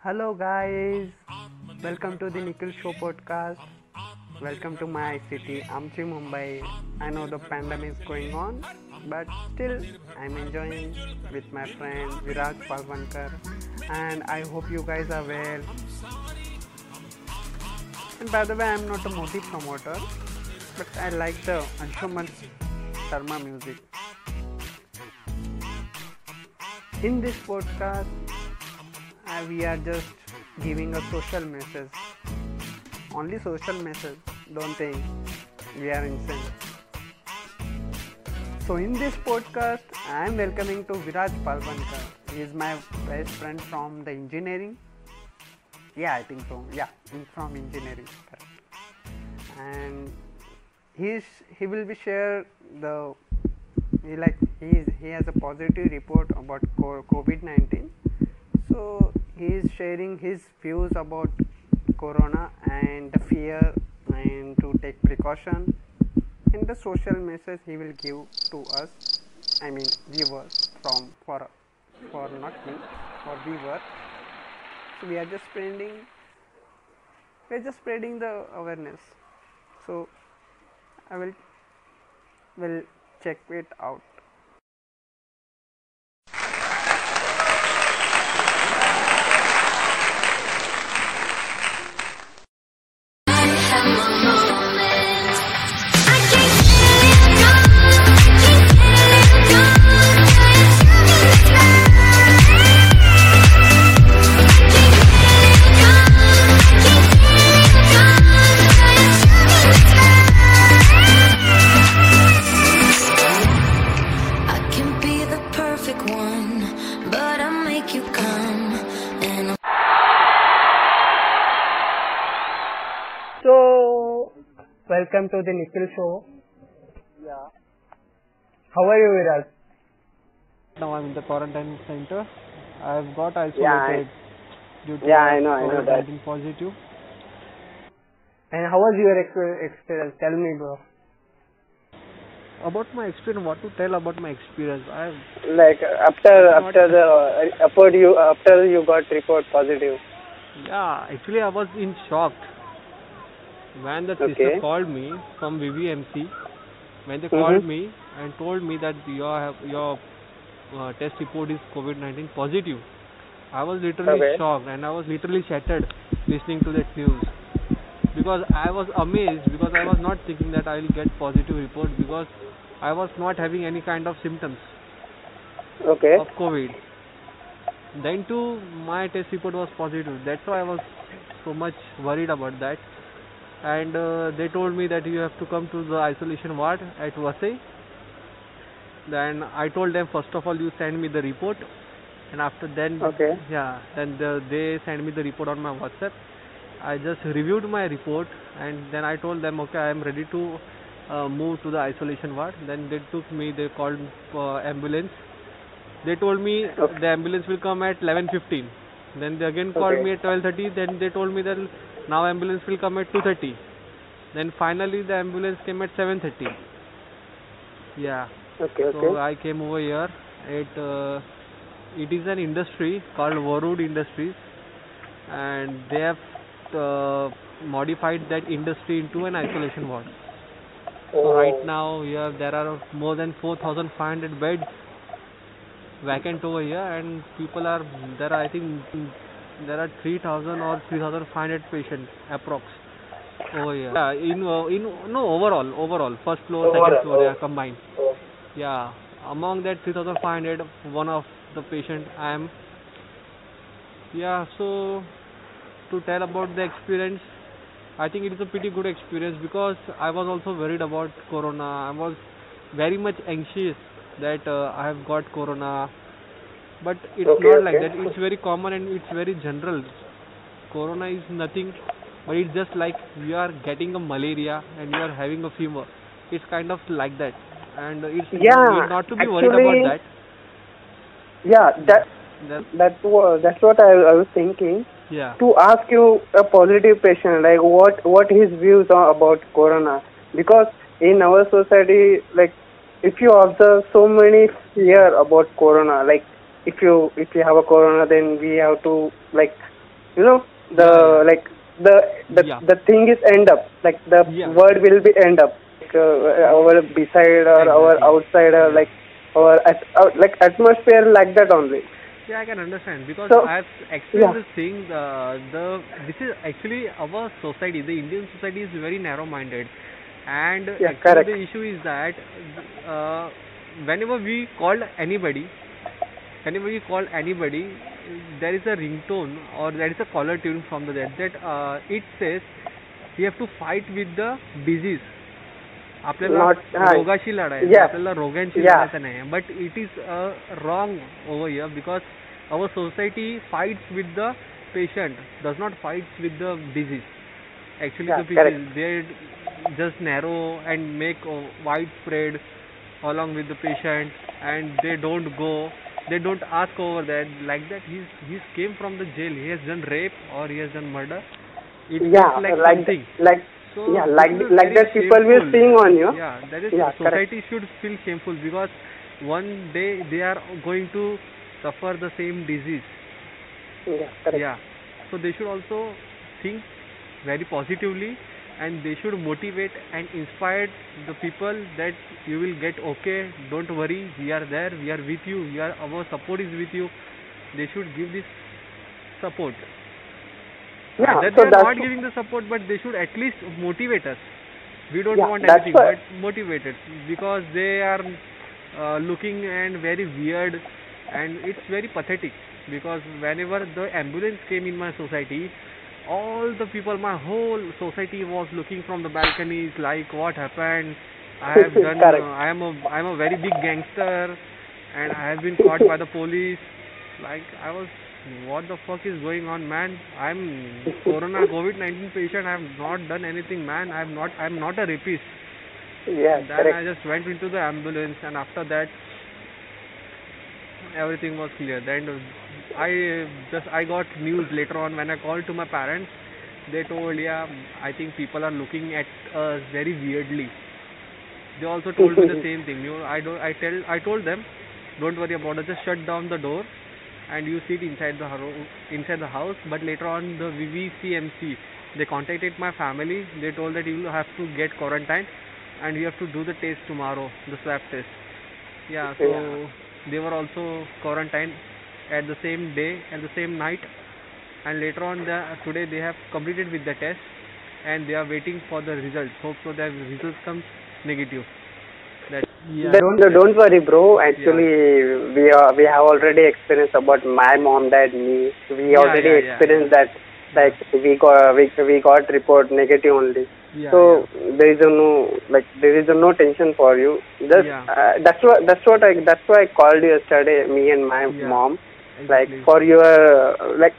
Hello, guys. Welcome to the Nikhil Show podcast. Welcome to my city, Amchi, Mumbai. I know the pandemic is going on, but still, I'm enjoying with my friend Viraj Palwankar, and I hope you guys are well. And by the way, I'm not a Modi promoter, but I like the Anshuman Sharma music. In this podcast, we are just giving a social message. Only social message. Don't think we are insane. So in this podcast, I am welcoming to Viraj Palwankar. He is my best friend from the engineering. Yeah, I think so. Yeah, from engineering. And he is, he will be share the he like he is, he has a positive report about COVID nineteen. So he is sharing his views about corona and the fear and to take precaution and the social message he will give to us i mean viewers from for for not me for viewers so we are just spreading we are just spreading the awareness. So i will will check it out welcome to the Nikhil show. Yeah. How are you, Viraj? Now I'm in the quarantine center. I've got isolated Yeah, due to yeah, I know, I know that. COVID-19 positive. And how was your exper- experience? Tell me, bro. About my experience, what to tell about my experience? I Like after after the uh, after you after you got report positive. yeah, actually I was in shock when the Okay. sister called me from VVMC. When they Mhm. called me and told me that your your uh, test report is COVID-19 positive. I was literally Okay. shocked and I was literally shattered listening to that news. because I was amazed because I was not thinking that I will get positive report because I was not having any kind of symptoms Okay. of COVID. Then too my test report was positive. That's why I was so much worried about that. And uh, they told me that you have to come to the isolation ward at Vasai. Then I told them first of all you send me the report, and after then Okay. yeah then the, they send me the report on my WhatsApp. I just reviewed my report and then I told them okay I am ready to uh, move to the isolation ward. Then they took me. They called uh, ambulance. They told me Okay. the ambulance will come at 11:15. Then they again called Okay. me at 12:30. Then they told me that now ambulance will come at 2:30. Then finally the ambulance came at 7:30. Yeah. Okay. So Okay. I came over here. It uh, it is an industry called Varun Industries, and they have uh, modified that industry into an isolation ward. So Oh. right now here there are more than 4,500 beds vacant over here, and people are there. Are, I think there are 3,000 or 3,500 patients approx over here. Yeah, in uh, in no overall overall first floor, Overall, second floor, yeah, oh. combined. Oh. Yeah, among that 3,500, one of the patient I am. Yeah, so to tell about the experience, I think it is a pretty good experience because I was also worried about corona. I was very much anxious that uh, I have got corona, but it's Okay, not like that. It's very common and it's very general. Corona is nothing, but it's just like you are getting a malaria and you are having a fever. It's kind of like that, and it's Yeah, not to be worried about that. Yeah. That That that was that's what I, I was thinking. yeah. to ask you a positive patient like what what his views are about corona because in our society like if you observe so many fear about corona like if you if you have a corona then we have to like you know the like the the Yeah. the thing is end up like the Yeah. word will be end up like, uh, our beside or our Exactly. outside or like our at, uh, like atmosphere like that only. Yeah, I can understand because So- I've experienced Yeah. this thing. Uh, the this is actually our society. The Indian society is very narrow-minded, and Yeah, the issue is that uh, whenever we call anybody, whenever we call anybody, there is a ringtone or there is a caller tune from the that that uh, it says you have to fight with the disease. आपल्याला Not- हा. रोगाशी लढायचं Yeah. आपल्याला रोगांशी Yeah. लढायचं नाही but it is wrong over here because our society fights with the patient does not fights with the disease actually Yeah, the people correct. they just narrow and make uh, widespread along with the patient and they don't go they don't ask over that like that he's he's came from the jail he has done rape or he has done murder it yeah, like, like something like so yeah, like like that people will shameful. seeing on you. yeah that is Yeah, correct. society should feel shameful because one day they are going to suffer the same disease Yeah, correct. yeah so they should also think very positively and they should motivate and inspire the people that you will get okay. Don't worry we are there we are with you we are our support is with you. They should give this support. Yeah, that so they are not giving the support but they should at least motivate us. We don't Yeah, want anything but motivate us because they are uh, looking and very weird and it's very pathetic because whenever the ambulance came in my society all the people my whole society was looking from the balconies like what happened I have done. Uh, I am a i am a very big gangster and i have been caught by the police like i was what the fuck is going on man i'm corona covid-19 patient i have not done anything man i'm not i'm not a rapist yeah, then correct. I just went into the ambulance, and after that, everything was clear. Then I just I got news later on when I called to my parents. They told, yeah, I think people are looking at us very weirdly. They also told me the same thing. You, know, I don't, I tell, I told them, don't worry about it. Just shut down the door, and you sit inside the inside the house. But later on, the VVCMC, they contacted my family. They told that you have to get quarantined and you have to do the test tomorrow, the swab test. Yeah, so Yeah. they were also quarantined at the same day and the same night. And later on, the, today they have completed with the test and they are waiting for the results. Hope so that results comes negative. That yeah. Don't don't worry, bro. Actually, we are we have already experienced about my mom, dad, me. We Yeah, already yeah, yeah. experienced that. Like we got we, we got report negative only. yeah, so there is a no like there is a no tension for you. Just Yeah. uh, that's what that's what I that's why I called you yesterday. Me and my Yeah. mom. Like for your like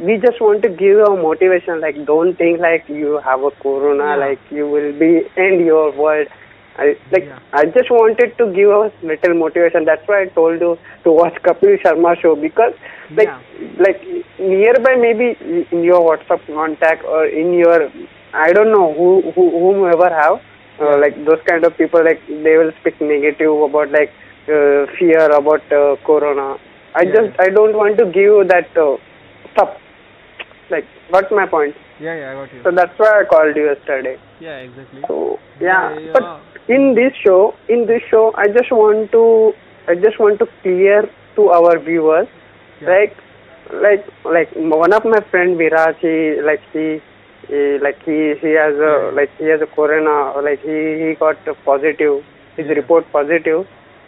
we just want to give a motivation. Like don't think like you have a corona. Yeah. Like you will be end your world. I like Yeah. I just wanted to give a little motivation. That's why I told you to watch Kapil Sharma show because like Yeah. like nearby maybe in your WhatsApp contact or in your I don't know who, who whomever have uh, like those kind of people like they will speak negative about like uh, fear about uh, corona. I Yeah. just I don't want to give you that uh, stuff. Like what's my point? yeah, yeah, I got you. So that's why I called you yesterday. yeah, exactly. So yeah, Yeah, but in this show, in this show, I just want to, I just want to clear to our viewers, Yeah. like, like, like one of my friend Viraj, he, like he, he like he, he has a, Yeah. like he has a corona, like he, he got a positive, his report positive.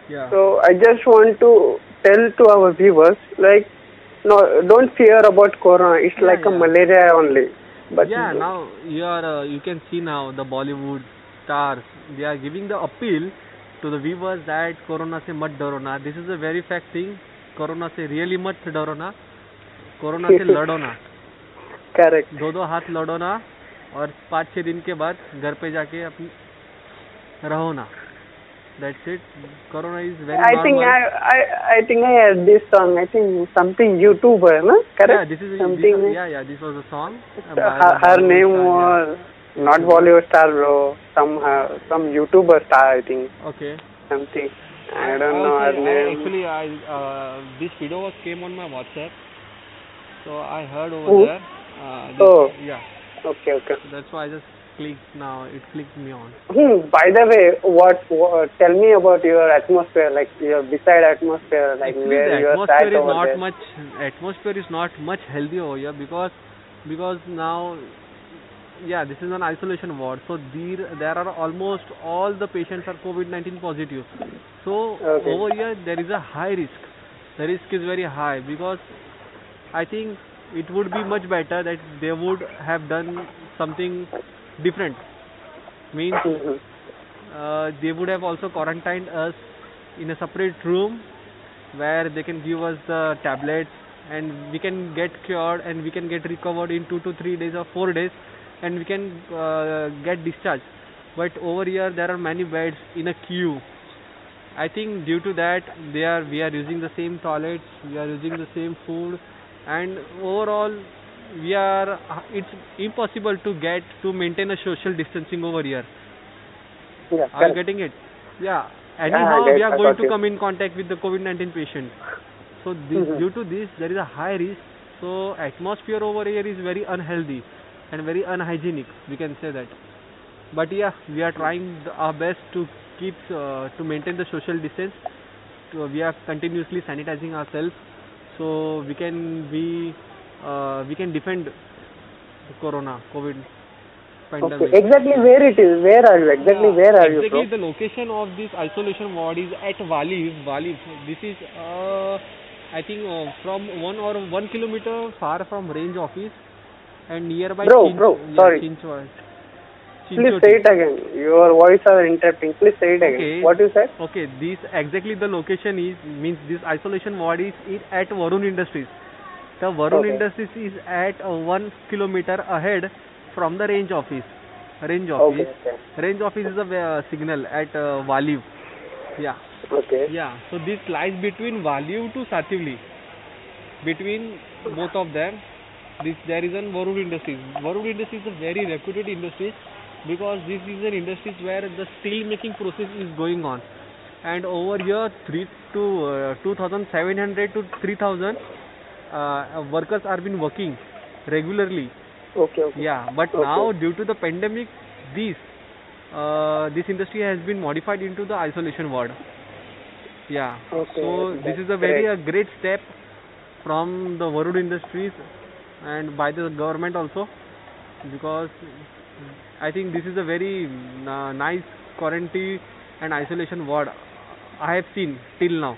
Yeah. So I just want to tell to our viewers, like, no, don't fear about corona. It's Yeah, like yeah. a malaria only. But yeah, now you are uh, you can see now the Bollywood stars they are giving the appeal to the viewers that corona से मत डरो ना. This is a very fact thing. Corona से really मत डरो ना. Corona से लड़ो ना. correct. दो दो हाथ लड़ो ना और पाँच छः दिन के बाद घर पे जाके अपनी रहो ना. That's it. Corona is very I think. I, I I think I heard this song. I think something YouTuber, no? Correct. yeah, this is something. this, yeah, yeah. This was a song. uh, her, her Bollywood name star, yeah. was not Bollywood star, bro. Some uh, some YouTuber star, I think. Okay. Something. I don't know her also- I name. actually, I uh, this video was came on my WhatsApp, so I heard over Who? there. Uh, this- Oh. yeah. Okay, okay. So that's why I just clicked now. It clicked me on. Hmm, by the way, what, what? Tell me about your atmosphere, like your beside atmosphere, like Actually, where you are atmosphere sat is over not there. much. Atmosphere is not much healthy over here because because now, yeah, this is an isolation ward. So there there are almost all the patients are COVID-19 positive. So Okay. over here there is a high risk. The risk is very high because I think it would be much better that they would have done something different. Means Mhm. uh, they would have also quarantined us in a separate room where they can give us the tablets and we can get cured and we can get recovered in two to three days or four days and we can uh, get discharged but over here there are many beds in a queue i think due to that they are we are using the same toilets we are using the same food and overall we are it's impossible to get to maintain a social distancing over here Yeah, are you getting it? Yeah. Anyhow, get- we are going to come in contact with the COVID-19 patient. So this, Mhm. due to this, there is a high risk. So atmosphere over here is very unhealthy and very unhygienic. We can say that. But yeah, we are trying our best to keep uh, to maintain the social distance. So we are continuously sanitizing ourselves, so we can be uh, we can defend corona COVID pandemic. Okay, exactly where it is? Where are you? Exactly Yeah, where are you, Exactly the location of this isolation ward is at Valiv. Valiv. This is, uh, I think, uh, from one or one kilometer far from range office and nearby. Bro, Chinch- bro, yeah, sorry. Chinchwad. Please say it again. Your voice are interrupting. Please say it again. Okay. What you said? Okay, this exactly the location is means this isolation ward is, is at Varun Industries. The Varun Okay. Industries is at uh, one kilometer ahead from the range office. Range office. okay. Range office is a uh, signal at uh, Valiv. Yeah. Okay. Yeah, so this lies between Valiv to Sativli. Between both of them, this there is an Varun Industries. Varun Industries is a very reputed industry because this is an industry where the steel making process is going on. And over here, three to uh, 2,700 to 3,000 uh, workers are been working regularly. Okay, okay. Yeah, but Okay. now due to the pandemic, this uh, this industry has been modified into the isolation ward. Yeah. Okay, So this is a very great. a great step from the Varun Industries and by the government also because I think this is a very uh, nice quarantine and isolation ward I have seen till now.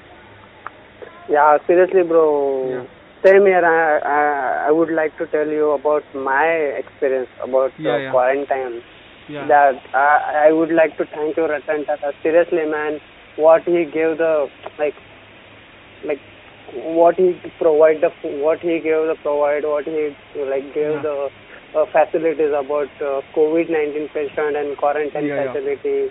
Yeah, seriously, bro. Yeah. Same here. I, I I would like to tell you about my experience about Yeah, uh, yeah. quarantine. Yeah. That I I would like to thank you, Ratan Tata. Seriously, man, what he gave the like like what he provide the what he gave the provide what he like gave Yeah. the uh, facilities about uh, COVID nineteen patient and quarantine Yeah, yeah. facility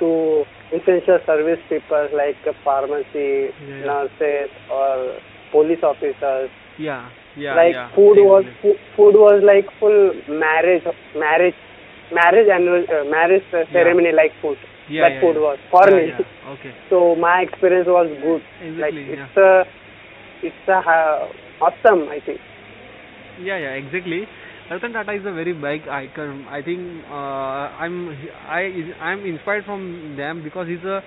to essential service people like uh, pharmacy, Yeah, yeah. nurses or police officers. yeah. Yeah. like yeah. food was Exactly. food was like full marriage marriage marriage annual uh, marriage uh, ceremony like food. Yeah, that yeah, food was for me. Okay. So my experience was good. like Exactly, it's a it's a uh, awesome I think. Yeah, yeah, exactly. Ratan Tata is a very big icon. I think uh, I'm I I'm inspired from them because he's a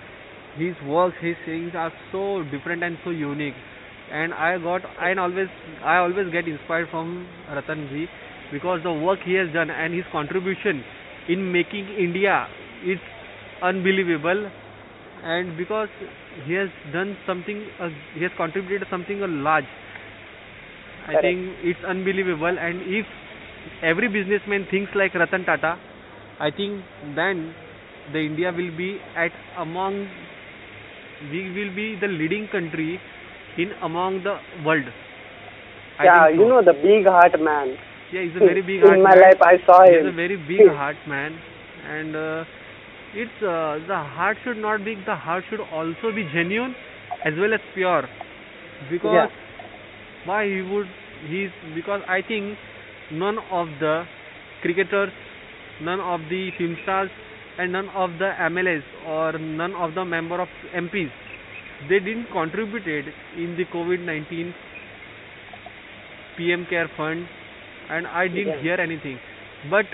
his works, his things are so different and so unique. And I got I always I always get inspired from Ratan ji because the work he has done and his contribution in making India it's unbelievable and because he has done something uh, he has contributed something a large I Correct. think it's unbelievable and if every businessman thinks like Ratan Tata I think then the India will be at among we will be the leading country in among the world I yeah, think you know the big heart man. yeah he's a very big in heart my man. life I saw He has a very big heart, man, and uh, it's uh, the heart should not be the heart should also be genuine as well as pure, because Yeah. why he would he's because I think none of the cricketers, none of the film stars, and none of the MLAs or none of the member of MPs they didn't contributed in the COVID-19 PM Care Fund and I didn't Yeah. hear anything. But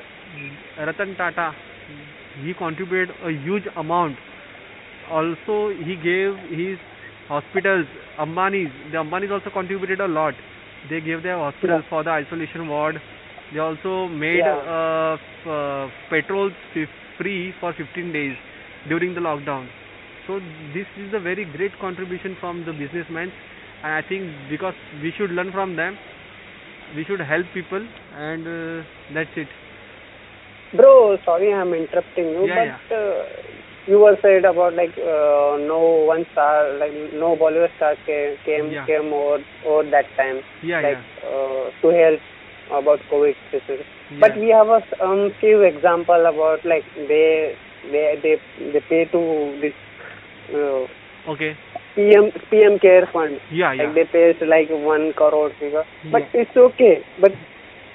Ratan Tata, he contributed a huge amount. Also, he gave his hospitals, Ambani's, the Ambani's also contributed a lot. They gave their hospitals Yeah. for the isolation ward. They also made Yeah. uh, uh, petrols f- free for 15 days during the lockdown. So this is a very great contribution from the businessmen, and I think because we should learn from them, we should help people, and uh, that's it. Bro, sorry I'm interrupting you, Yeah, but Uh, you were said about like uh, no one star, like no Bollywood star came came, Yeah. came over over that time, Yeah, like uh, to help about COVID cases. yeah. But we have a um, few example about like they they they they pay to this uh, okay. PM PM Care Fund. Yeah, yeah. Like they pays like one crore figure, but Yeah. it's okay. But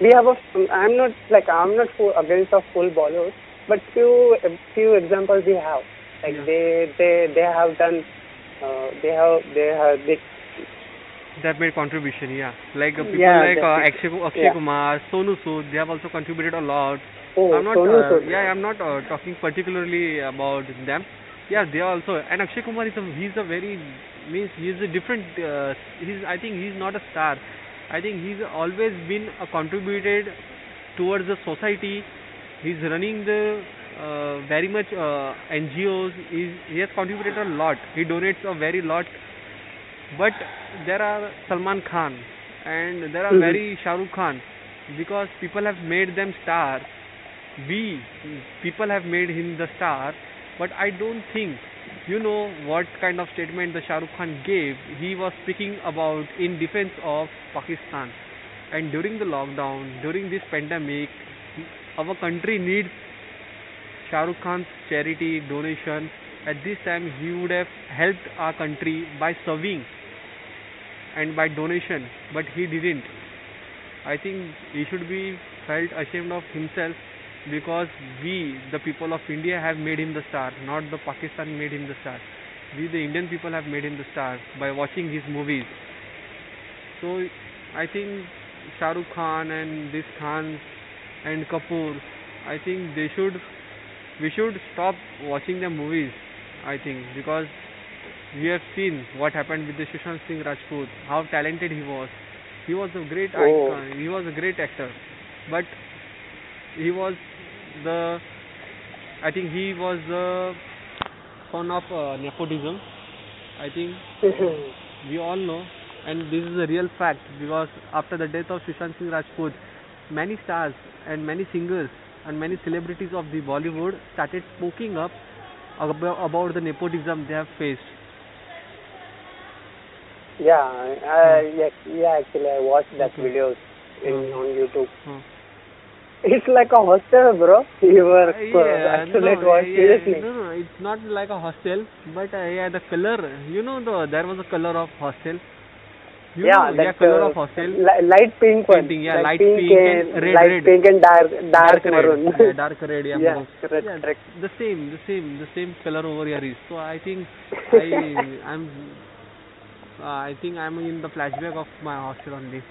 we have a. I'm not like I'm not full, against of full Bollywood, but few few examples we have. Like Yeah. they they they have done. Uh, they have they have they, That made contribution, yeah. Like uh, people Yeah, like uh. Akshay, Akshay Yeah. Kumar, Sonu Sood, they have also contributed a lot. oh, I'm not, Sonu uh, yeah, I'm not uh, talking particularly about them. Yeah, they are also, and Akshay Kumar is a, he's a very, means he's a different, uh, he's, I think he's not a star. I think he's always been uh, contributed towards the society. He's running the uh, very much uh, NGOs. He's, he has contributed a lot. He donates a very lot. But there are Salman Khan and there are Mhm. very Shah Rukh Khan because people have made them star. We people have made him the star, but I don't think you know what kind of statement the Shah Rukh Khan gave. He was speaking about in defense of Pakistan, and during the lockdown, during this pandemic, our country needs Shah Rukh Khan's charity donation. At this time, he would have helped our country by serving and by donation, but he didn't. I think he should be felt ashamed of himself because we, the people of India, have made him the star, not the Pakistan made him the star. We, the Indian people, have made him the star by watching his movies. So, I think Shah Rukh Khan and this Khan and Kapoor, I think they should, we should stop watching their movies. I think because we have seen what happened with the Sushant Singh Rajput, how talented he was. He was a great Oh. icon. He was a great actor, but he was the. I think he was the son of uh, nepotism. I think we all know, and this is a real fact because after the death of Sushant Singh Rajput, many stars and many singers and many celebrities of the Bollywood started spoking up about, about the nepotism they have faced. yeah, uh, yeah, yeah. Actually, I watched that Okay. videos in Hmm. on YouTube. Huh. It's like a hostel, bro. You were Uh, yeah, absolute no, yeah, seriously. no, no, it's not like a hostel, but uh, yeah, the color, you know, the there was a color of hostel. You yeah, know, that yeah, color uh, of hostel. li- light pink one. Painting, yeah, like light pink, pink and and red, light red. pink and dark dark, maroon. red, yeah, dark red, yeah, Yeah, correct, yeah, correct. the same, the same, the same color over here is. So I think I, I'm, uh, I think I'm in the flashback of my hostel only.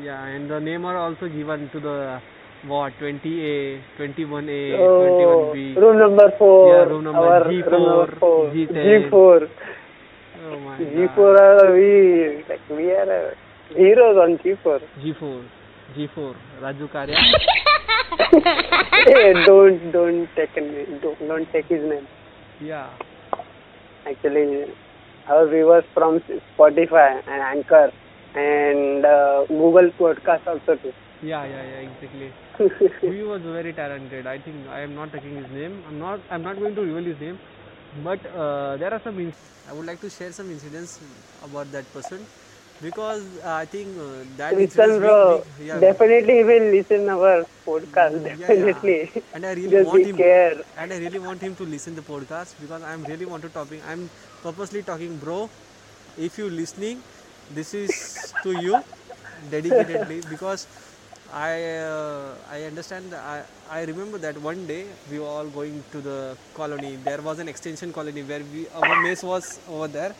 Yeah, and the name are also given to the what 20A, 21A, Oh, 21B. room number four. Yeah, room number our G4, room number four. G10. G4. Oh my G4 God. are we like we are uh, heroes on G4. G4, G4, Raju Karya. hey, don't don't take a name. Don't, don't take his name. Yeah. Actually, our viewers from Spotify and Anchor and uh, Google Podcast also too. Yeah, yeah, yeah, exactly. he was very talented. I think I am not taking his name. I'm not. I'm not going to reveal his name. But uh, there are some. Inc- I would like to share some incidents about that person because uh, I think uh, that Listen, bro. yeah, Definitely he will listen our podcast. Yeah, yeah. Definitely. And I really Just want him. care. and I really want him to listen the podcast because I'm really want to talking. I'm purposely talking, bro. If you listening, this is to you dedicatedly because I uh, I understand. I I remember that one day we were all going to the colony. There was an extension colony where we our mess was over there,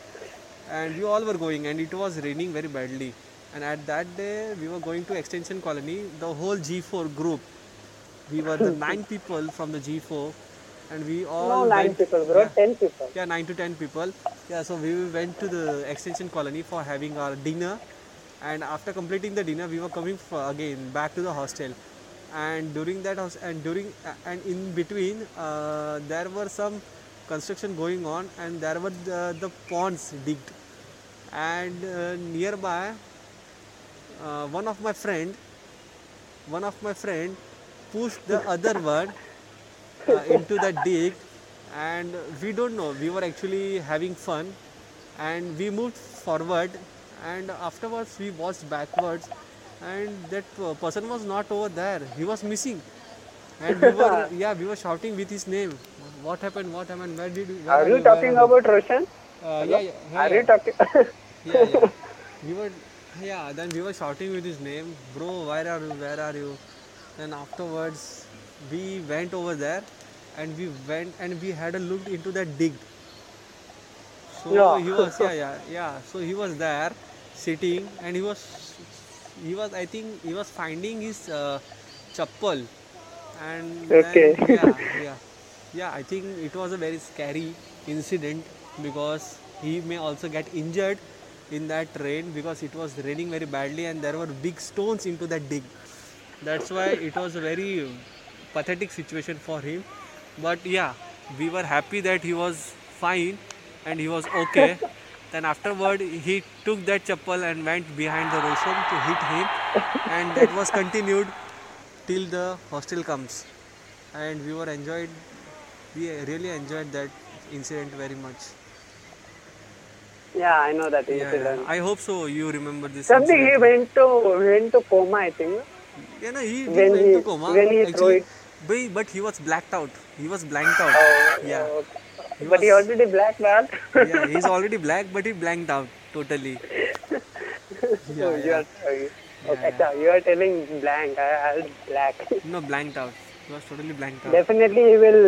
and we all were going, and it was raining very badly. and at that day we were going to extension colony the whole g4 group we were the nine people from the g4 and we all No, nine went- people, bro. yeah, Ten people. yeah 9 to 10 people. Yeah so we went to the extension colony for having our dinner. And after completing the dinner we were coming for again back to the hostel. And during that house and during and in between uh, there were some construction going on and there were the, the ponds digged. And uh, nearby uh, one of my friend one of my friend pushed the other one uh, into the dig and we don't know we were actually having fun and we moved forward and afterwards we watched backwards and that uh, person was not over there he was missing and we were yeah we were shouting with his name what happened what happened where did you where Are you Where talking about Roshan? uh, yeah, yeah, yeah, Are you talking? yeah, yeah. We were, yeah. Then we were shouting with his name, bro. Where are you? Where are you? Then afterwards, we went over there, and we went and we had a look into that dig. So Yeah. he was, yeah, yeah, yeah. So he was there, sitting, and he was, he was. I think he was finding his uh, chappal, and then- yeah, yeah, yeah. I think it was a very scary incident because he may also get injured in that rain because it was raining very badly and there were big stones into that dig. That's why it was a very pathetic situation for him. But yeah, we were happy that he was fine and he was okay. then afterward, he took that chappal and went behind the Roshan to hit him, and that was continued till the hostel comes. And we were enjoyed. We really enjoyed that incident very much. yeah, I know that incident. yeah. I hope so. You remember this. Something he went to went to coma, I think. Yeah, no, he when went he- to coma. when he threw it- भाई but he was blacked out he was blanked out या but he already black man या he is already black but he blanked out totally अच्छा you are telling blank I are black no blanked out he was totally blanked out definitely he will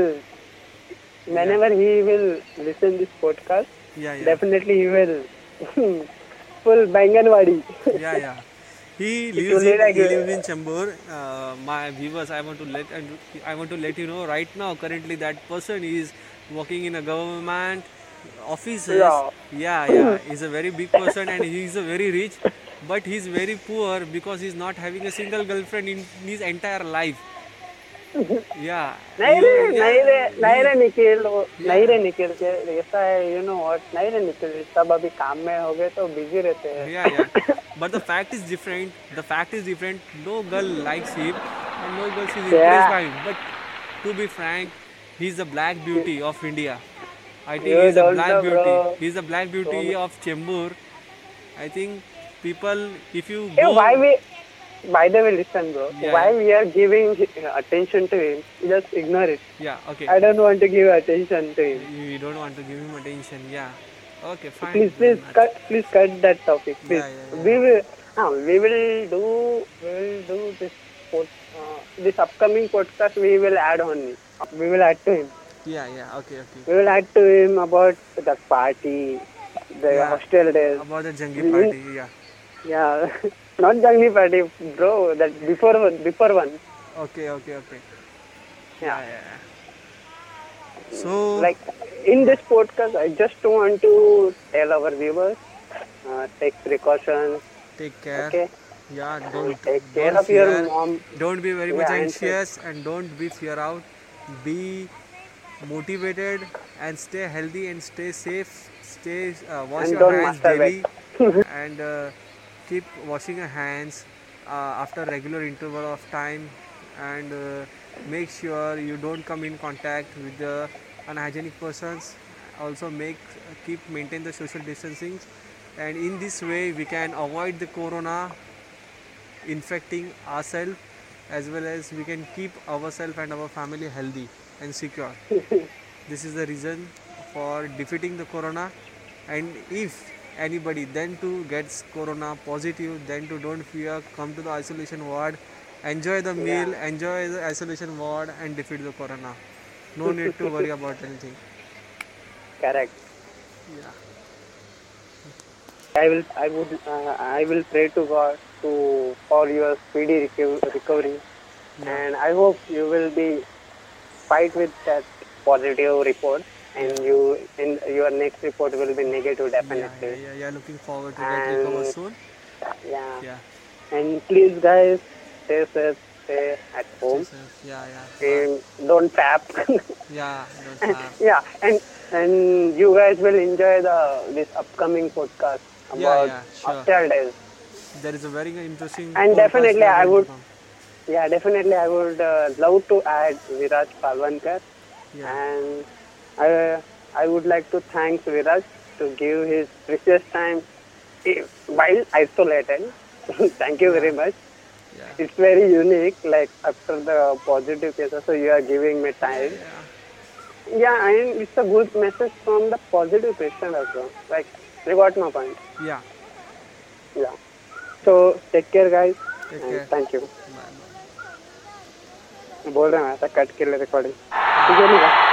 whenever he will listen this podcast या या definitely he will full Baiganwadi या या He lives in he lives in Chembur. Uh, my viewers, I want to let and I want to let you know right now. Currently, that person is working in a government office. Yeah. yeah, yeah. He's a very big person and he's a very rich, but he's very poor because he's not having a single girlfriend in his entire life. yeah. नहीं रे नहीं रे नहीं रे Nikhil is different black beauty of India I think he's a black beauty. He's a black beauty of Chembur. I think people, if you go, hey, why we by the way listen bro. Yeah, why we are giving attention to him? Just ignore it. Yeah okay. I don't want to give attention to him. You, don't want to give him attention yeah. Okay fine please then please cut please cut that topic please. Yeah, yeah, we will uh, we will do we will do this pod, uh, this upcoming podcast we will add on we will add to him. Yeah yeah okay okay. We will add to him about the party the hostel days. About the jangi We- party yeah. Yeah not Jangni party bro that before one before one okay okay okay yeah, yeah, yeah. so like in this podcast i just want to tell our viewers uh, take precautions take care okay Yeah, don't take care don't of your mom Don't be very much Yeah, and anxious and and don't be fear out. Be motivated and stay healthy and stay safe. Stay uh, wash And your hands daily and uh, keep washing your hands uh, after regular interval of time and uh, make sure you don't come in contact with the unhygienic persons. Also make keep maintain the social distancing and in this way we can avoid the corona infecting ourselves as well as we can keep ourselves and our family healthy and secure. this is the reason for defeating the corona and if anybody then to gets corona positive then to don't fear come to the isolation ward enjoy the meal enjoy the isolation ward and defeat the corona. No need to worry about anything. Correct. Yeah. I will I would uh, I will pray to God to for your speedy reco- recovery, and I hope you will be fight with that positive report, and you in your next report will be negative definitely. yeah, yeah, yeah. Looking forward to get recover And- soon. Yeah. Yeah. And please, guys, stay safe, stay at home, Jesus. Yeah, yeah. and don't tap. Yeah, don't stop. yeah, and and you guys will enjoy the this upcoming podcast about Yeah, yeah, sure. days. There is a very interesting. And definitely I would-. Yeah, definitely. I would uh, love to add Viraj Palwankar, Yeah. and I I would like to thank Viraj to give his precious time eh, while isolated. thank you very much. Yeah. It's very unique. Like after the positive cases, so you are giving me time. Yeah. Yeah, and it's a good message from the positive patient as well. Like you got my point. Yeah. Yeah. So take care, guys. Take and care. Thank you. Bye. bye. बोल रहे हैं ऐसा cut के लिए recording ठीक है नहीं